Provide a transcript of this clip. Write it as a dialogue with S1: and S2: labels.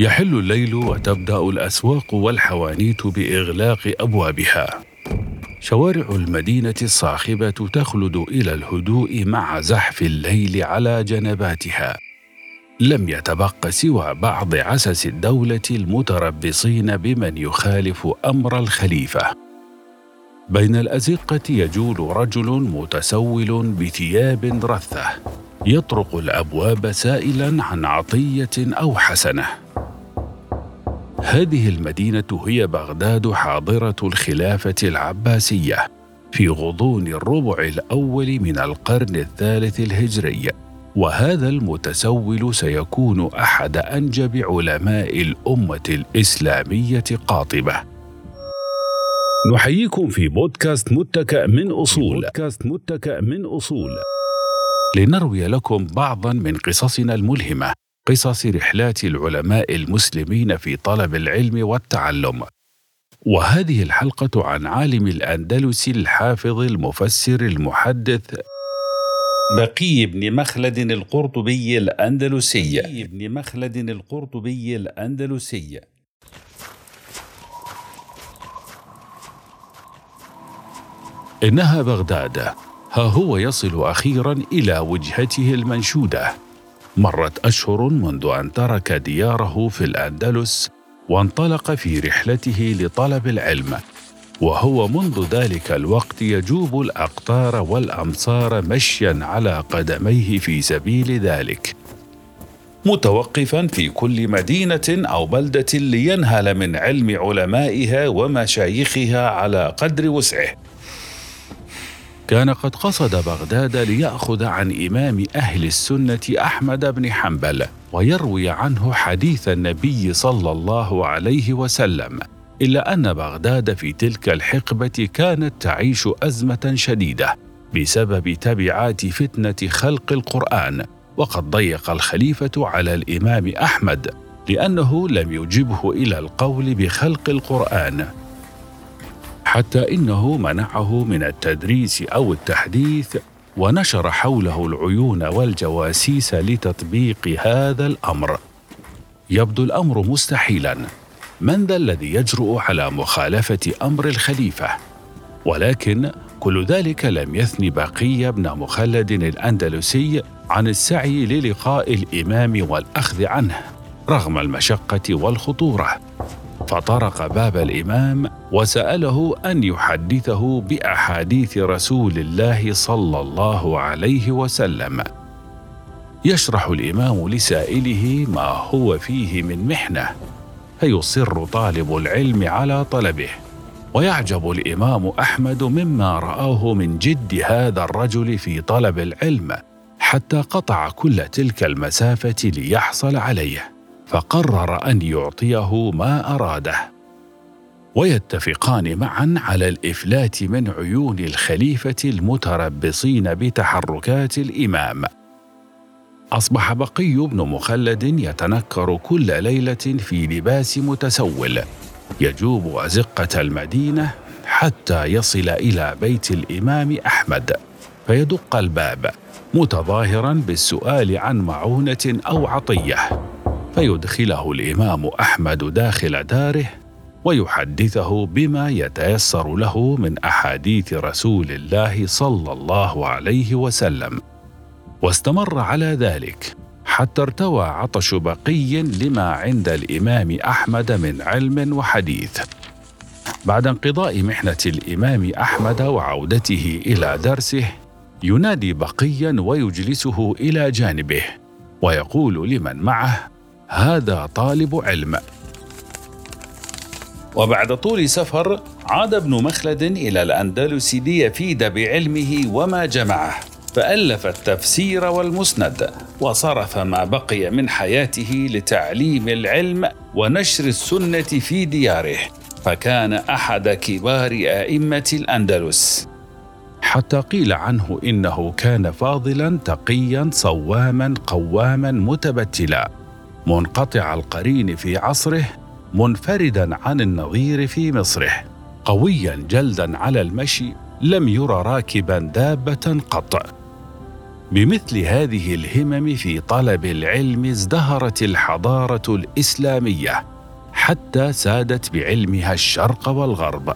S1: يحل الليل وتبدأ الأسواق والحوانيت بإغلاق أبوابها. شوارع المدينة الصاخبة تخلد إلى الهدوء مع زحف الليل على جنباتها. لم يتبق سوى بعض عسس الدولة المتربصين بمن يخالف أمر الخليفة. بين الأزقة يجول رجل متسول بثياب رثة يطرق الأبواب سائلا عن عطية أو حسنة. هذه المدينة هي بغداد حاضرة الخلافة العباسية في غضون الربع الأول من القرن الثالث الهجري وهذا المتسول سيكون أحد أنجب علماء الأمة الإسلامية قاطبة. نحييكم في بودكاست متكأ من أصول. بودكاست متكأ من أصول. لنروي لكم بعضا من قصصنا الملهمة. قصص رحلات العلماء المسلمين في طلب العلم والتعلم. وهذه الحلقة عن عالم الأندلس الحافظ المفسر المحدث بقي بن مخلد القرطبي الأندلسي. بقي بن مخلد القرطبي الأندلسي. إنها بغداد. ها هو يصل أخيرا إلى وجهته المنشودة. مرت أشهر منذ أن ترك دياره في الأندلس وانطلق في رحلته لطلب العلم وهو منذ ذلك الوقت يجوب الأقطار والأمصار مشيا على قدميه في سبيل ذلك متوقفا في كل مدينة أو بلدة لينهل من علم علمائها ومشايخها على قدر وسعه. كان قد قصد بغداد ليأخذ عن إمام أهل السنة أحمد بن حنبل ويروي عنه حديث النبي صلى الله عليه وسلم إلا أن بغداد في تلك الحقبة كانت تعيش أزمة شديدة بسبب تبعات فتنة خلق القرآن وقد ضيق الخليفة على الإمام أحمد لأنه لم يجبه إلى القول بخلق القرآن. حتى إنه منعه من التدريس أو التحديث ونشر حوله العيون والجواسيس لتطبيق هذا الأمر. يبدو الأمر مستحيلا. من ذا الذي يجرؤ على مخالفة أمر الخليفة؟ ولكن كل ذلك لم يثن بقي بن مخلد الأندلسي عن السعي للقاء الإمام والأخذ عنه رغم المشقة والخطورة. فطرق باب الإمام وسأله أن يحدثه بأحاديث رسول الله صلى الله عليه وسلم. يشرح الإمام لسائله ما هو فيه من محنة فيصر طالب العلم على طلبه. ويعجب الإمام أحمد مما رآه من جد هذا الرجل في طلب العلم حتى قطع كل تلك المسافة ليحصل عليه. فقرر أن يعطيه ما أراده. ويتفقان معا على الإفلات من عيون الخليفة المتربصين بتحركات الإمام. أصبح بقي بن مخلد يتنكر كل ليلة في لباس متسول يجوب أزقة المدينة حتى يصل إلى بيت الإمام أحمد. فيدق الباب متظاهرا بالسؤال عن معونة أو عطية. فيدخله الإمام أحمد داخل داره ويحدثه بما يتيسر له من أحاديث رسول الله صلى الله عليه وسلم. واستمر على ذلك حتى ارتوى عطش بقي لما عند الإمام أحمد من علم وحديث. بعد انقضاء محنة الإمام أحمد وعودته إلى درسه ينادي بقيا ويجلسه إلى جانبه ويقول لمن معه هذا طالب علم. وبعد طول سفر عاد ابن مخلد إلى الاندلس ليفيد بعلمه وما جمعه فألف التفسير والمسند وصرف ما بقي من حياته لتعليم العلم ونشر السنة في دياره فكان أحد كبار أئمة الأندلس. حتى قيل عنه إنه كان فاضلا تقيا صواما قواما متبتلا. منقطع القرين في عصره منفردا عن النظير في مصره. قويا جلدا على المشي لم ير راكبا دابة قط. بمثل هذه الهمم في طلب العلم ازدهرت الحضارة الإسلامية حتى سادت بعلمها الشرق والغرب.